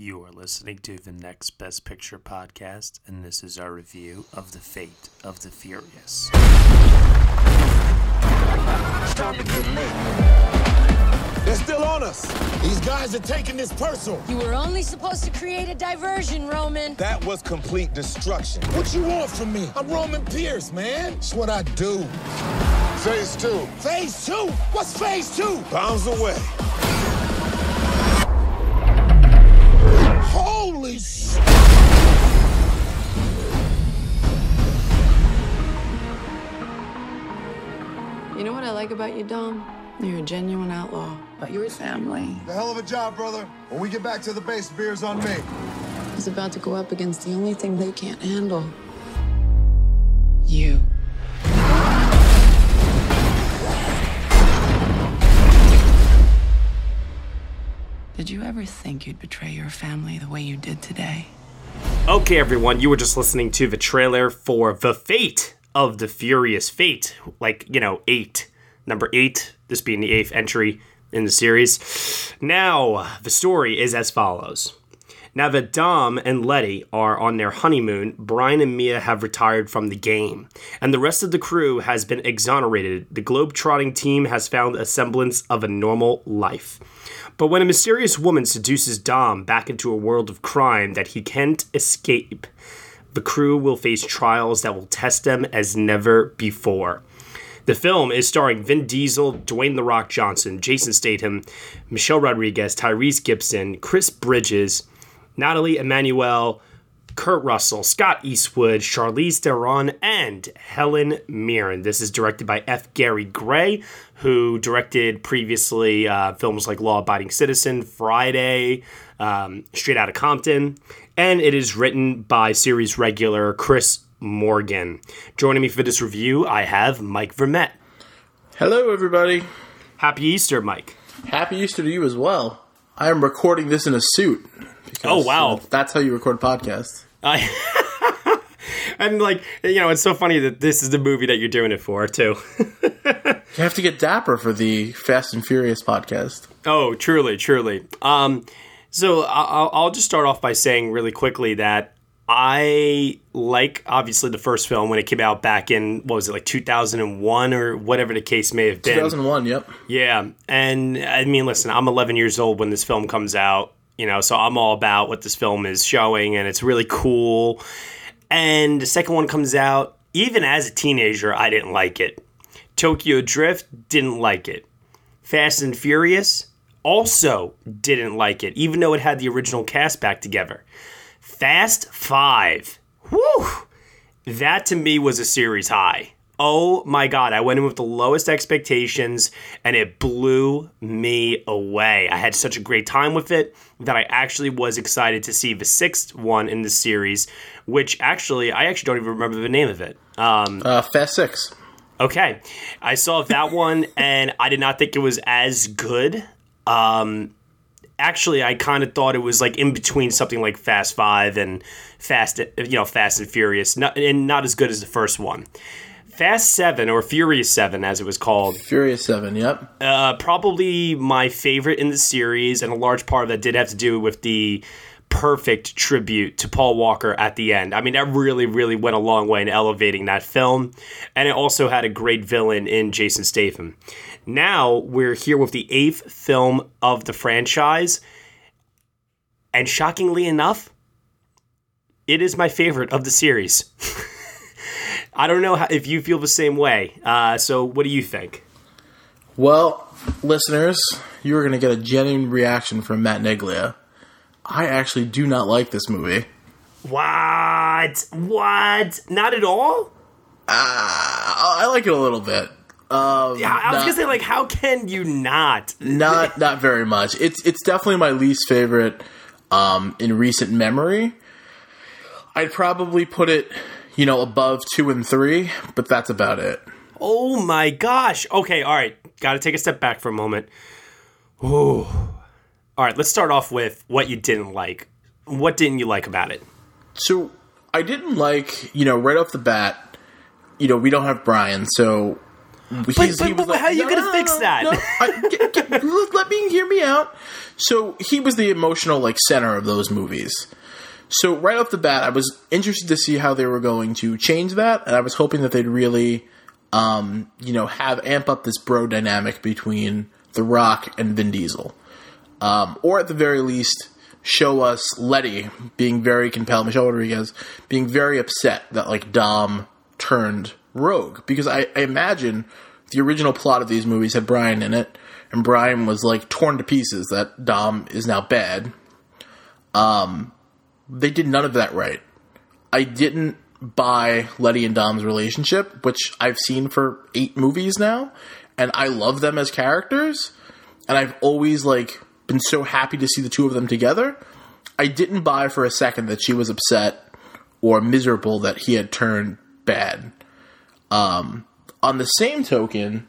You are listening to the Next Best Picture podcast, and this is our review of The Fate of the Furious. They're still on us. These guys are taking this personal. You were only supposed to create a diversion, Roman. That was complete destruction. What you want from me? I'm Roman Pierce, man. It's what I do. Phase two. Phase two? What's phase two? Bombs away. What I like about you, Dom? You're a genuine outlaw. But you're family. The hell of a job, brother. When we get back to the base, beer's on me. He's about to go up against the only thing they can't handle. You. Did you ever think you'd betray your family the way you did today? Okay, everyone, you were just listening to the trailer for The Fate of the Furious Fate, like, you know, eight. Number eight, this being the eighth entry in the series. Now, the story is as follows. Now that Dom and Letty are on their honeymoon, Brian and Mia have retired from the game, and the rest of the crew has been exonerated. The globe-trotting team has found a semblance of a normal life. But when a mysterious woman seduces Dom back into a world of crime that he can't escape, the crew will face trials that will test them as never before. The film is starring Vin Diesel, Dwayne The Rock Johnson, Jason Statham, Michelle Rodriguez, Tyrese Gibson, Chris Bridges, Nathalie Emmanuel, Kurt Russell, Scott Eastwood, Charlize Theron, and Helen Mirren. This is directed by F. Gary Gray, who directed previously uh, films like Law Abiding Citizen, Friday, um, Straight Outta Compton, and it is written by series regular Chris Morgan. Joining me for this review, I have Mike Vermette. Hello, everybody. Happy Easter, Mike. Happy Easter to you as well. I am recording this in a suit. because, Oh, wow. that's how you record podcasts. I. And like you know, it's so funny that this is the movie that you're doing it for too. You have to get dapper for the Fast and Furious podcast. Oh, truly, truly. Um, so I- I'll, I'll just start off by saying really quickly that I like obviously the first film when it came out back in what was it like 2001 or whatever the case may have been. 2001, yep. Yeah, and I mean, listen, I'm 11 years old when this film comes out, you know, so I'm all about what this film is showing, and it's really cool. And the second one comes out, even as a teenager, I didn't like it. Tokyo Drift didn't like it. Fast and Furious also didn't like it, even though it had the original cast back together. Fast Five, whew, that to me was a series high. Oh my god, I went in with the lowest expectations and it blew me away. I had such a great time with it that I actually was excited to see the sixth one in the series, which actually, I actually don't even remember the name of it. Um, Uh, Fast Six. Okay. I saw that one and I did not think it was as good. Um actually I kind of thought it was like in between something like Fast 5 and Fast you know Fast and Furious not, and not as good as the first one. Fast 7 or Furious 7 as it was called Furious 7, yep. uh, probably my favorite in the series, and a large part of that did have to do with the perfect tribute to Paul Walker at the end. I mean, that really, really went a long way in elevating that film, and it also had a great villain in Jason Statham. Now we're here with the eighth film of the franchise, and shockingly enough, it is my favorite of the series. I don't know how, if you feel the same way. Uh, so, what do you think? Well, listeners, you're going to get a genuine reaction from Matt Neglia. I actually do not like this movie. What? What? Not at all? I, I like it a little bit. Um, Yeah, I was not- gonna say, like, how can you not? not not very much. It's it's definitely my least favorite um, in recent memory. I'd probably put it, you know, above two and three, but that's about it. Oh my gosh. Okay, all right. Got to take a step back for a moment. Ooh. All right, let's start off with what you didn't like. What didn't you like about it? So I didn't like, you know, right off the bat, you know, we don't have Brian, so but, but, but how are you going to fix that? I, get, get, let me hear me out. So he was the emotional like center of those movies. So right off the bat, I was interested to see how they were going to change that, and I was hoping that they'd really, um, you know, have amp up this bro dynamic between The Rock and Vin Diesel, um, or at the very least, show us Letty being very compelled, Michelle Rodriguez being very upset that like Dom turned rogue because I, I imagine the original plot of these movies had Brian in it, and Brian was like torn to pieces that Dom is now bad. Um, they did none of that right. I didn't buy Letty and Dom's relationship, which I've seen for eight movies now, and I love them as characters, and I've always like been so happy to see the two of them together. I didn't buy for a second that she was upset or miserable that he had turned bad. Um, on the same token,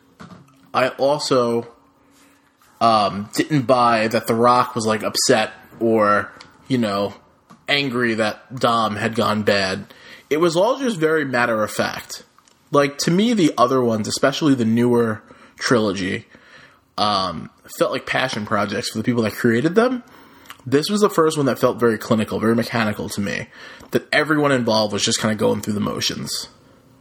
I also um, didn't buy that The Rock was like upset or, you know, angry that Dom had gone bad. It was all just very matter of fact. Like, to me, the other ones, especially the newer trilogy, um, felt like passion projects for the people that created them. This was the first one that felt very clinical, very mechanical to me. That everyone involved was just kind of going through the motions.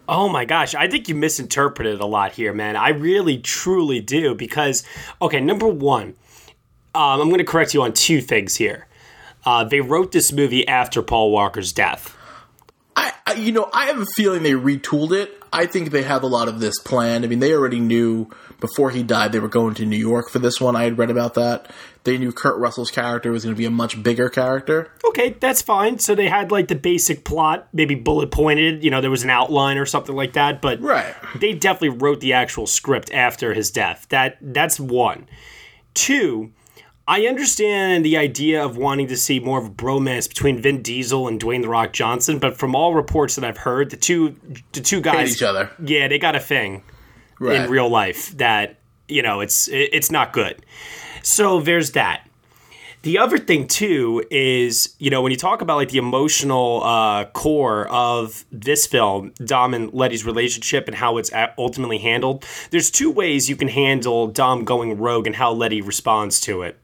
Oh my gosh, I think you misinterpreted a lot here, man. I really, truly do. Because, okay, number one, um, I'm going to correct you on two things here. Uh, they wrote this movie after Paul Walker's death. I, I, you know, I have a feeling they retooled it. I think they have a lot of this planned. I mean, they already knew before he died they were going to New York for this one. I had read about that. They knew Kurt Russell's character was going to be a much bigger character. Okay, that's fine. So they had like the basic plot, maybe bullet pointed. You know, there was an outline or something like that. But right, they definitely wrote the actual script after his death. That that's one. Two I understand the idea of wanting to see more of a bromance between Vin Diesel and Dwayne the Rock Johnson, but from all reports that I've heard, the two the two guys Hate each other. Yeah, they got a thing Right. in real life that you know it's it's not good. So there's that. The other thing too is, you know, when you talk about like the emotional uh, core of this film, Dom and Letty's relationship and how it's ultimately handled, there's two ways you can handle Dom going rogue and how Letty responds to it.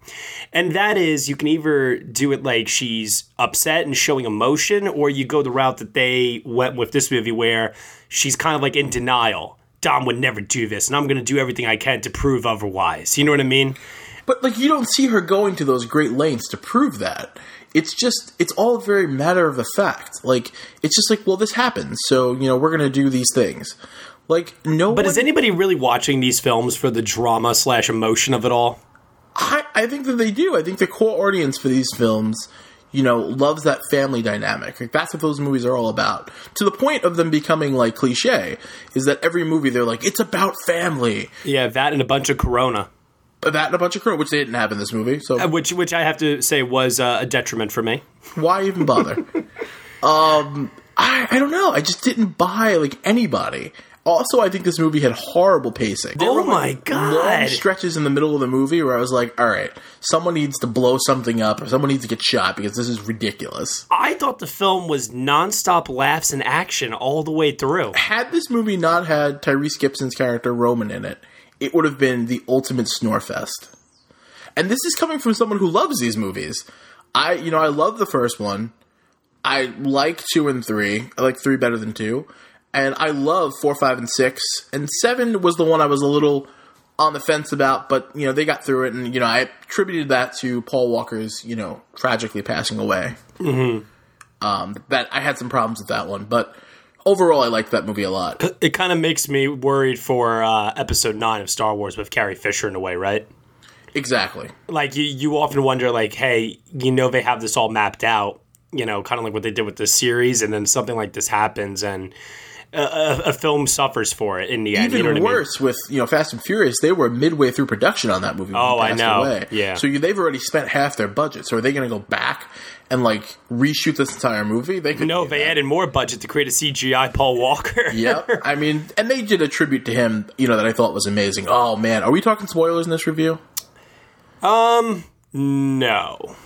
And that is, you can either do it like she's upset and showing emotion, or you go the route that they went with this movie where she's kind of like in denial. Dom would never do this, and I'm going to do everything I can to prove otherwise. You know what I mean? But like you don't see her going to those great lengths to prove that. It's just it's all very matter of the fact. Like it's just like, well, this happens, so you know we're gonna do these things. Like no, But one, is anybody really watching these films for the drama slash emotion of it all? I, I think that they do. I think the core audience for these films, you know, loves that family dynamic. Like that's what those movies are all about. To the point of them becoming like cliche, is that every movie they're like, it's about family. Yeah, that and a bunch of Corona, that and a bunch of crew, which they didn't have in this movie. So uh, which which I have to say was uh, a detriment for me. why even bother? um, I, I don't know. I just didn't buy like anybody. Also, I think this movie had horrible pacing. There Oh were, my like, God. Long stretches in the middle of the movie where I was like, "All right, someone needs to blow something up, or someone needs to get shot because this is ridiculous." I thought the film was nonstop laughs and action all the way through. Had this movie not had Tyrese Gibson's character Roman in it, it would have been the ultimate snore fest. And this is coming from someone who loves these movies. I, you know, I love the first one. I like two and three. I like three better than two. And I love four, five, and six. And seven was the one I was a little on the fence about, but, you know, they got through it. And, you know, I attributed that to Paul Walker's, you know, tragically passing away. Mm-hmm. Um, that I had some problems with that one. But overall, I liked that movie a lot. It kind of makes me worried for uh, episode nine of Star Wars with Carrie Fisher in a way, right? Exactly. Like you, you often wonder, like, hey, you know, they have this all mapped out, you know, kind of like what they did with the series, and then something like this happens, and a, a, film suffers for it in the end. Even you know what I mean? worse with you know Fast and Furious, they were midway through production on that movie. Oh, I know. Away. Yeah. So you, they've already spent half their budget. So are they going to go back and like reshoot this entire movie? They could. No, they that. added more budget to create a CGI Paul Walker. Yep. I mean, and they did a tribute to him. You know that I thought was amazing. Oh man, are we talking spoilers in this review? Um. no. All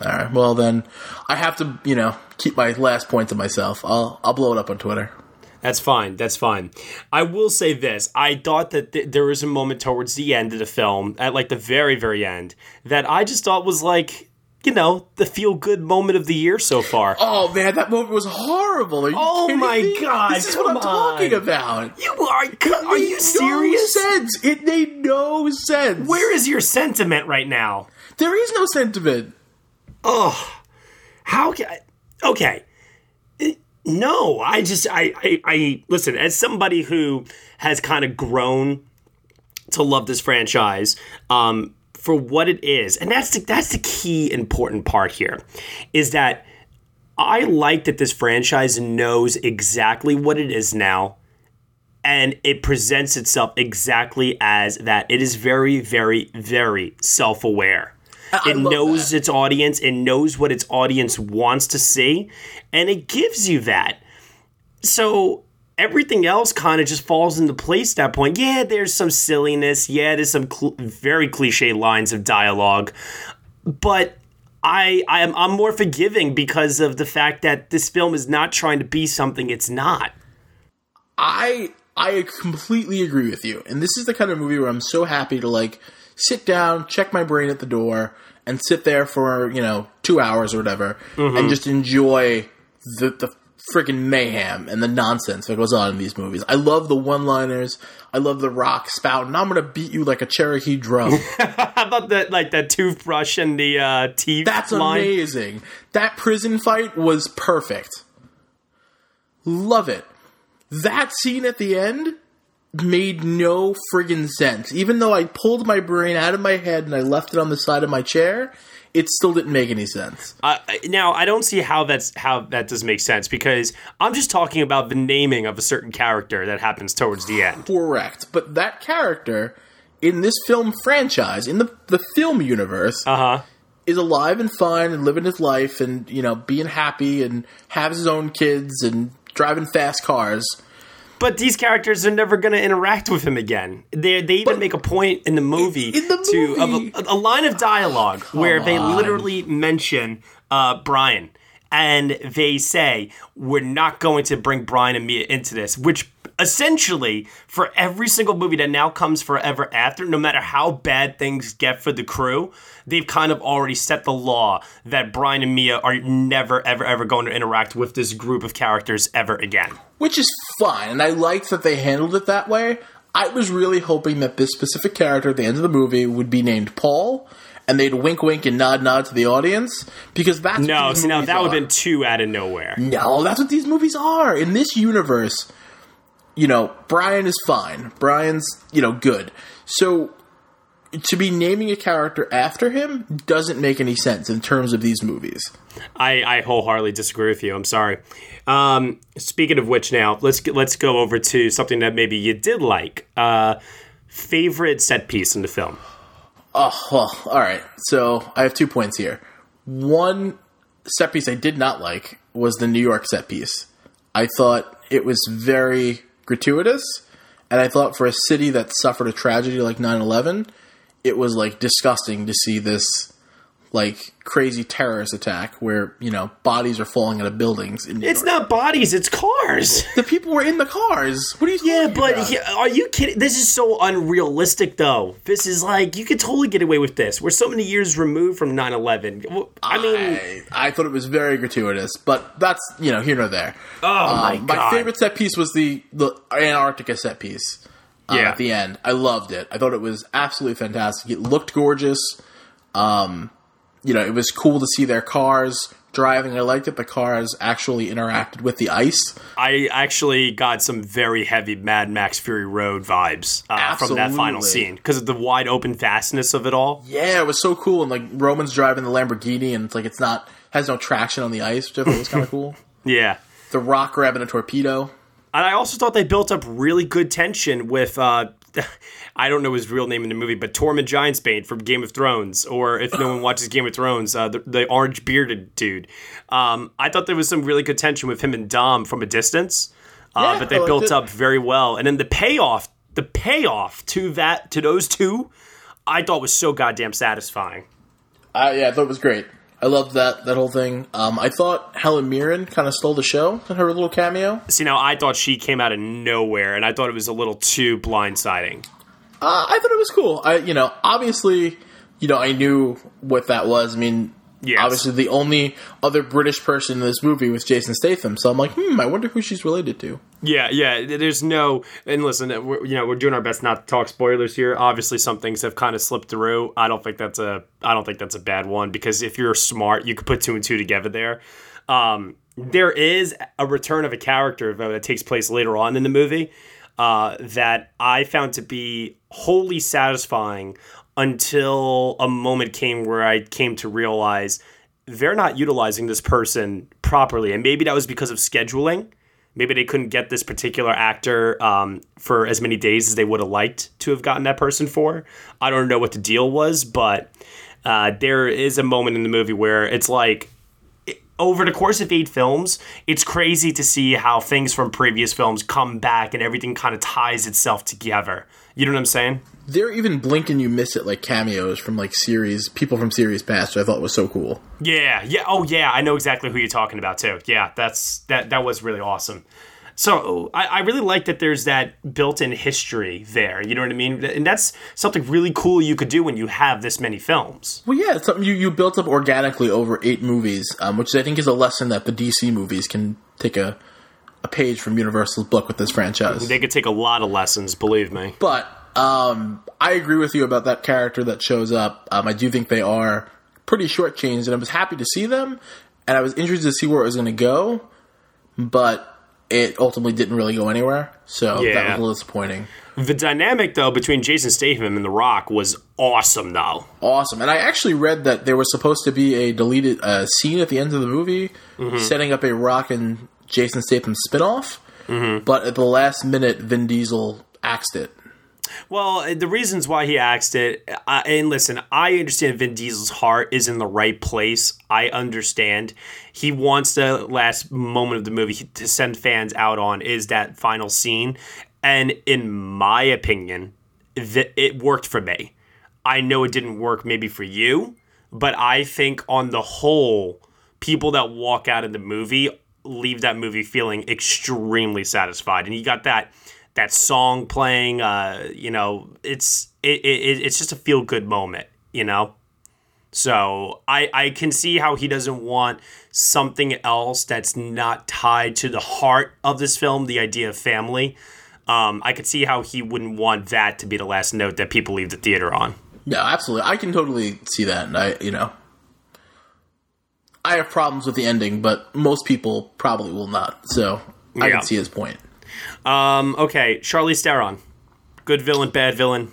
right. Well then, I have to you know keep my last point to myself. I'll I'll blow it up on Twitter. That's fine. That's fine. I will say this. I thought that th- there was a moment towards the end of the film, at like the very, very end, that I just thought was like, you know, the feel good moment of the year so far. Oh man, that moment was horrible. Oh my me? God, This is what I'm come talking about. You are, are you serious? No sense. It made no sense. Where is your sentiment right now? There is no sentiment. Oh. How can I, okay. No, I just I, I I listen, as somebody who has kind of grown to love this franchise, um, for what it is, and that's the that's the key important part here, is that I like that this franchise knows exactly what it is now. And it presents itself exactly as that. It is very, very, very self aware it knows that. its audience it knows what its audience wants to see and it gives you that so everything else kind of just falls into place at that point yeah there's some silliness yeah there's some cl- very cliche lines of dialogue but I, I am I'm more forgiving because of the fact that this film is not trying to be something it's not. I I completely agree with you. And this is the kind of movie where I'm so happy to like sit down, check my brain at the door, and sit there for, you know, two hours or whatever, and just enjoy the the freaking mayhem and the nonsense that goes on in these movies. I love the one liners. I love the rock spout, spouting, I'm gonna beat you like a Cherokee drum. How about that like that toothbrush and the uh, teeth That's line? amazing. That prison fight was perfect. Love it. That scene at the end made no friggin' sense. Even though I pulled my brain out of my head and I left it on the side of my chair, it still didn't make any sense. Uh, now I don't see how that's how that does make sense because I'm just talking about the naming of a certain character that happens towards the end. Correct. But that character in this film franchise, in the, the film universe, Uh huh. is alive and fine and living his life and, you know, being happy and has his own kids and driving fast cars. But these characters are never going to interact with him again. They they even But- make a point in the movie In the to movie- of a, a line of dialogue where they on. literally mention uh, Brian and they say we're not going to bring Brian and Mia into this, which essentially for every single movie that now comes forever after, no matter how bad things get for the crew, they've kind of already set the law that Brian and Mia are never ever ever going to interact with this group of characters ever again. which is fine, and I liked that they handled it that way. I was really hoping that this specific character at the end of the movie would be named Paul, and they'd wink, wink, and nod, nod to the audience because that's what No, these see now that would have been too out of nowhere. no, that's what these movies are in this universe. You know, Brian is fine. Brian's you know good. So to be naming a character after him doesn't make any sense in terms of these movies. I, I wholeheartedly disagree with you. I'm sorry. Um, speaking of which, now let's let's go over to something that maybe you did like. Uh, favorite set piece in the film. Oh, well, all right. So I have two points here. One set piece I did not like was the New York set piece. I thought it was very gratuitous, and I thought for a city that suffered a tragedy like 9 11, it was like disgusting to see this like crazy terrorist attack where, you know, bodies are falling out of buildings. In New It's York. not bodies, it's cars. The people were in the cars. What are you Yeah, but he- are you kidding? This is so unrealistic, though. This is like you could totally get away with this. We're so many years removed from 9/11. Well, I mean, I, I thought it was very gratuitous, but that's you know here nor there. oh my Um, god! my favorite set piece was the the Antarctica set piece. uh, Yeah. at the end, I loved it. I thought it was absolutely fantastic. It looked gorgeous. Um, you know, it was cool to see their cars driving. I liked that the cars actually interacted with the ice. I actually got some very heavy Mad Max Fury Road vibes uh, from that final scene because of the wide open vastness of it all. Yeah, it was so cool. And like Roman's driving the Lamborghini, and it's like it's not has no traction on the ice, which I thought was kind of cool. Yeah. The Rock grabbing a torpedo. And I also thought they built up really good tension with uh I don't know his real name in the movie, but Tormund Giantsbane from Game of Thrones, or if no one watches Game of Thrones, uh, the, the orange bearded dude. Um, I thought there was some really good tension with him and Dom from a distance, uh, Yeah, but they I built it. up very well. And then the payoff, the payoff to that to those two, I thought was so goddamn satisfying. Uh, yeah, I thought it was great. I loved that that whole thing. Um, I thought Helen Mirren kind of stole the show in her little cameo. See, now I thought she came out of nowhere, and I thought it was a little too blindsiding. Uh, I thought it was cool. I, you know, obviously, you know, I knew what that was. I mean, Yes. obviously, the only other British person in this movie was Jason Statham. So I'm like, hmm, I wonder who she's related to. Yeah, yeah. There's no, and listen, we're, you know, we're doing our best not to talk spoilers here. Obviously, some things have kind of slipped through. I don't think that's a, I don't think that's a bad one because if you're smart, you could put two and two together there. Um, there is a return of a character though that takes place later on in the movie uh, that I found to be wholly satisfying until a moment came where I came to realize they're not utilizing this person properly, and maybe that was because of scheduling maybe they couldn't get this particular actor um, for as many days as they would have liked to have gotten that person for. I don't know what the deal was, but uh, there is a moment in the movie where it's like over the course of eight films, it's crazy to see how things from previous films come back and everything kind of ties itself together. You know what I'm saying? They're even blink and you miss it like cameos from like series people from series past, which I thought was so cool. Yeah, yeah. Oh, yeah. I know exactly who you're talking about too. Yeah, that's that. That was really awesome. So I, I really like that there's that built-in history there. You know what I mean? And that's something really cool you could do when you have this many films. Well, yeah, it's something you, you built up organically over eight movies, um, which I think is a lesson that the DC movies can take a, a page from Universal's book with this franchise. They could take a lot of lessons, believe me. But um, I agree with you about that character that shows up. Um, I do think they are pretty shortchanged, and I was happy to see them, and I was interested to see where it was going to go, but it ultimately didn't really go anywhere. So that was a little disappointing. The dynamic though between Jason Statham and The Rock was awesome though. Awesome, and I actually read that there was supposed to be a deleted uh, scene at the end of the movie setting up a Rock and Jason Statham spinoff, but at the last minute, Vin Diesel axed it. Well, uh, the reasons why he axed it, uh, and listen, I understand Vin Diesel's heart is in the right place. I understand. He wants the last moment of the movie to send fans out on is that final scene. And in my opinion, th- it worked for me. I know it didn't work maybe for you, but I think on the whole, people that walk out of the movie leave that movie feeling extremely satisfied. And you got that that song playing. Uh, you know, it's it, it it's just a feel good moment. You know. So I, I can see how he doesn't want something else that's not tied to the heart of this film, the idea of family. Um, I could see how he wouldn't want that to be the last note that people leave the theater on. Yeah, absolutely. I can totally see that, and I, you know, I have problems with the ending, but most people probably will not. So I Yeah. can see his point. Um, okay, Charlize Theron, good villain, bad villain.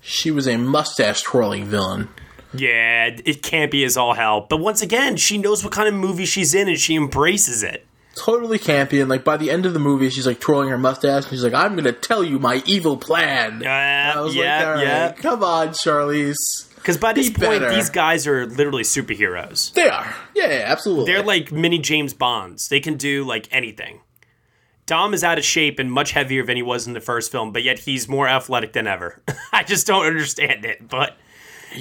She was a mustache twirling villain. Yeah, it can't be as all hell. But once again, she knows what kind of movie she's in and she embraces it. Totally campy, and like by the end of the movie, she's like twirling her mustache, and she's like, "I'm gonna tell you my evil plan." Uh, yeah, like, "All right, yeah. come on, Charlize." Because by this Be point, better. these guys are literally superheroes. They are, yeah, yeah absolutely. They're like mini James Bonds. They can do like anything. Dom is out of shape and much heavier than he was in the first film, but yet he's more athletic than ever. I just don't understand it. But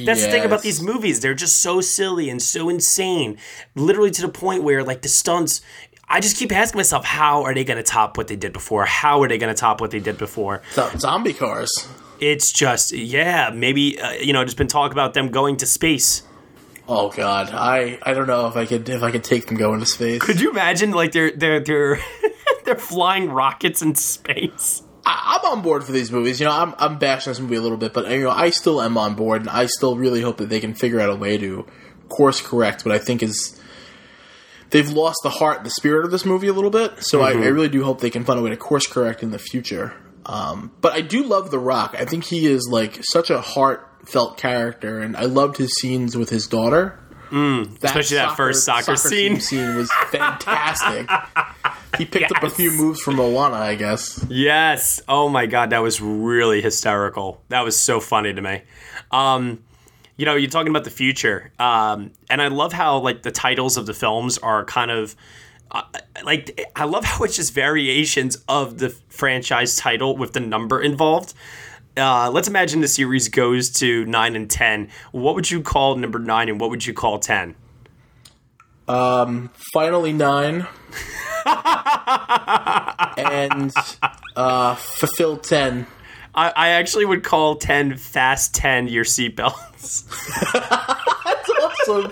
that's the thing about these movies. They're just so silly and so insane. Literally to the point where like the stunts I just keep asking myself, how are they going to top what they did before? How are they going to top what they did before? Zo- zombie cars. It's just, yeah, maybe, uh, you know, there's been talk about them going to space. Oh god, I I don't know if I could if I could take them going to space. Could you imagine, like, they're, they're, they're, they're flying rockets in space? I, I'm on board for these movies. You know, I'm I'm bashing this movie a little bit, but you know, I still am on board, and I still really hope that they can figure out a way to course correct what I think is they've lost the heart, the spirit of this movie a little bit. So I, I really do hope they can find a way to course correct in the future. Um, but I do love The Rock. I think he is like such a heartfelt character, and I loved his scenes with his daughter. Mm, especially that first soccer scene. scene was fantastic. He picked up a few moves from Moana, I guess. Yes. Oh my god, that was really hysterical. That was so funny to me. Um, you know, you're talking about the future, um, and I love how like the titles of the films are kind of uh, like I love how it's just variations of the franchise title with the number involved. Uh, let's imagine the series goes to nine and ten. What would you call number nine, and what would you call ten? Um, finally nine, and uh, fulfill ten. I, I actually would call 10 fast 10 your seatbelts. That's awesome.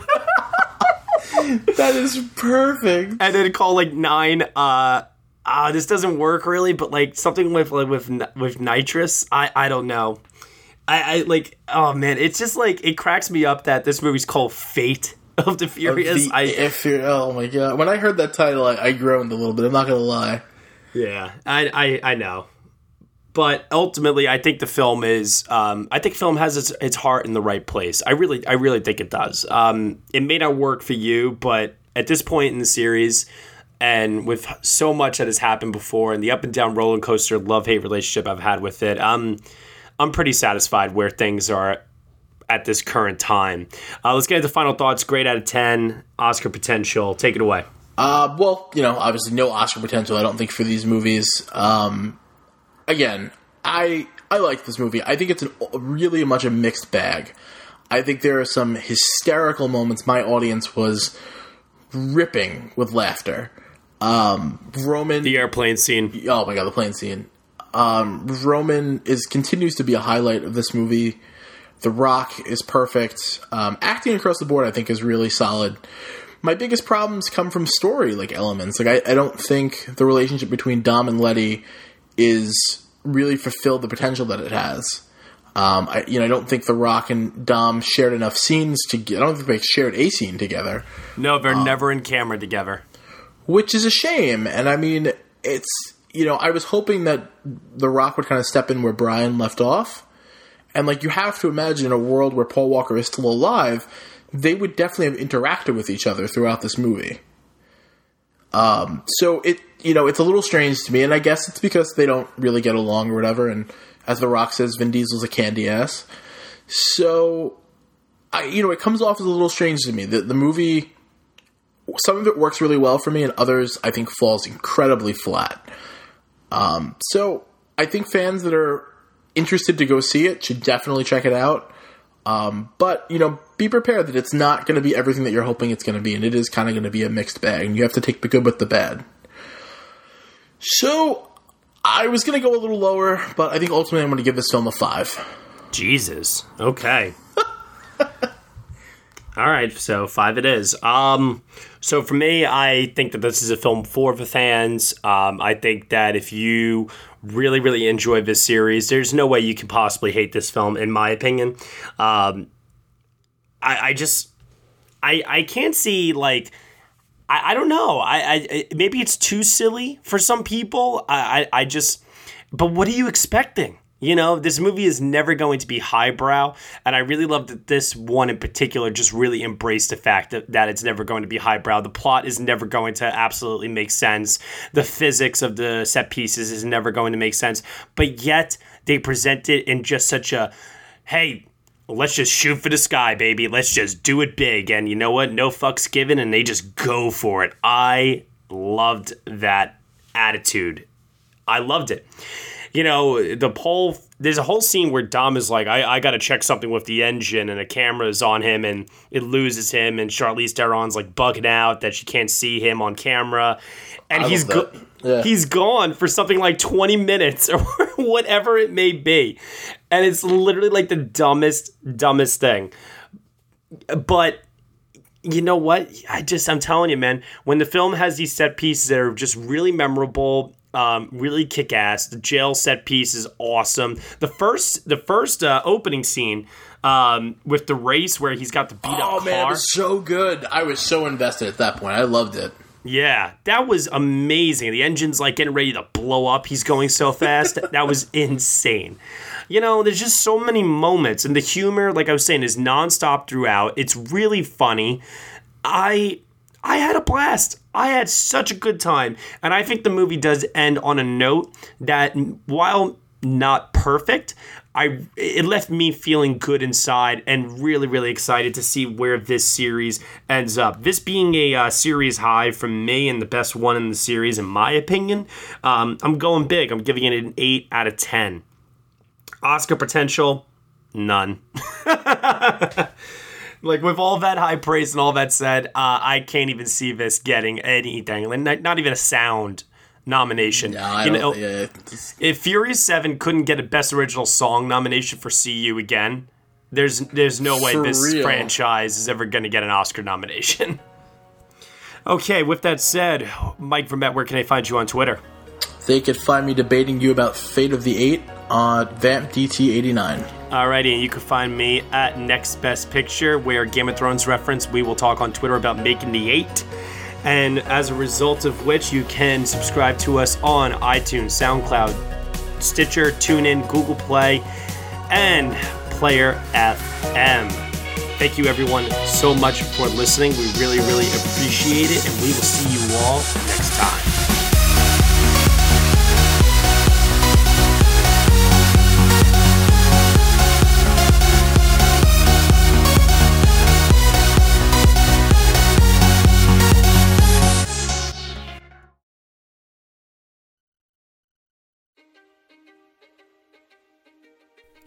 that is perfect. and then call like 9 uh uh this doesn't work really, but like something with like with with nitrous. I I don't know. I, I like oh man, it's just like it cracks me up that this movie's called Fate of the Furious. The- I if oh my god! When I heard that title, I, I groaned a little bit. I'm not gonna lie. Yeah, I, I I know, but ultimately, I think the film is. Um, I think film has its its heart in the right place. I really, I really think it does. Um, it may not work for you, but at this point in the series, and with so much that has happened before, and the up and down roller coaster love hate relationship I've had with it, um, I'm pretty satisfied where things are at this current time. Uh, let's get into final thoughts. Grade out of ten. Oscar potential. Take it away. Uh, well, you know, obviously no Oscar potential. I don't think for these movies. Um, again, I I like this movie. I think it's an, really much a mixed bag. I think there are some hysterical moments. My audience was ripping with laughter. Um, Roman, The airplane scene. oh my god, the plane scene. Um, Roman is continues to be a highlight of this movie. The Rock is perfect. Um, acting across the board, I think, is really solid. My biggest problems come from story like elements. Like I, I don't think the relationship between Dom and Letty is really fulfilled the potential that it has. Um, I, you know, I don't think The Rock and Dom shared enough scenes to. I don't think they shared a scene together No, they're never in camera together. which is a shame. And I mean, it's you know, I was hoping that The Rock would kind of step in where Brian left off, and like you have to imagine in a world where Paul Walker is still alive, they would definitely have interacted with each other throughout this movie. Um, so it you know it's a little strange to me, and I guess it's because they don't really get along or whatever. And as The Rock says, Vin Diesel's a candy ass. So I you know it comes off as a little strange to me. The the movie some of it works really well for me, and others I think falls incredibly flat. Um, so I think fans that are interested to go see it should definitely check it out. Um, but you know, be prepared that it's not going to be everything that you're hoping it's going to be, and it is kind of going to be a mixed bag, and you have to take the good with the bad. So I was going to go a little lower, but I think ultimately I'm going to give this film a five. Jesus. Okay. All right, so five it is. Um, so for me, I think that this is a film for the fans. Um, I think that if you really, really enjoy this series, there's no way you can possibly hate this film, in my opinion. Um, I, I just, I, I can't see like. I, I don't know. I, I maybe it's too silly for some people. I, I, I just, but what are you expecting? You know, this movie is never going to be highbrow, and I really love that this one in particular just really embraced the fact that, that it's never going to be highbrow. The plot is never going to absolutely make sense. The physics of the set pieces is never going to make sense, but yet they present it in just such a hey, let's just shoot for the sky, baby. Let's just do it big. And you know what? No fucks given, and they just go for it. I loved that attitude. I loved it. You know, the whole there's a whole scene where Dom is like, I, I got to check something with the engine, and a camera is on him, and it loses him, and Charlize Theron's like bugging out that she can't see him on camera, and I he's go- Yeah. he's gone for something like 20 minutes or whatever it may be, and it's literally like the dumbest, dumbest thing. But you know what? I just I'm telling you, man. When the film has these set pieces that are just really memorable, um, really kick ass. The jail set piece is awesome. The first the first uh, opening scene um, with the race where he's got the beat up Oh car. man, it was so good. I was so invested at that point. I loved it. Yeah, that was amazing. The engine's like getting ready to blow up. He's going so fast. that was insane. You know, there's just so many moments, and the humor, like I was saying, is nonstop throughout. It's really funny. I I had a blast. I had such a good time, and I think the movie does end on a note that, while not perfect, I it left me feeling good inside and really really excited to see where this series ends up. This being a uh, series high from me and the best one in the series, in my opinion, um, I'm going big. I'm giving it an eight out of ten. Oscar potential, none. like with all that high praise and all that said, uh, I can't even see this getting anything, like, not, not even a sound nomination. You know, yeah, if Furious Seven couldn't get a Best Original Song nomination for "See You again, there's there's no way For this real. franchise is ever going to get an Oscar nomination. okay, with that said, Mike Vermette, where can I find you on Twitter? they could find me debating you about Fate of the Eight on VampDT89. Alrighty, and you can find me at Next Best Picture, where Game of Thrones reference we will talk on Twitter about making the eight. And as a result of which, you can subscribe to us on iTunes, SoundCloud, Stitcher, TuneIn, Google Play, and Player FM. Thank you, everyone, so much for listening. We really, really appreciate it, and we will see you all next time.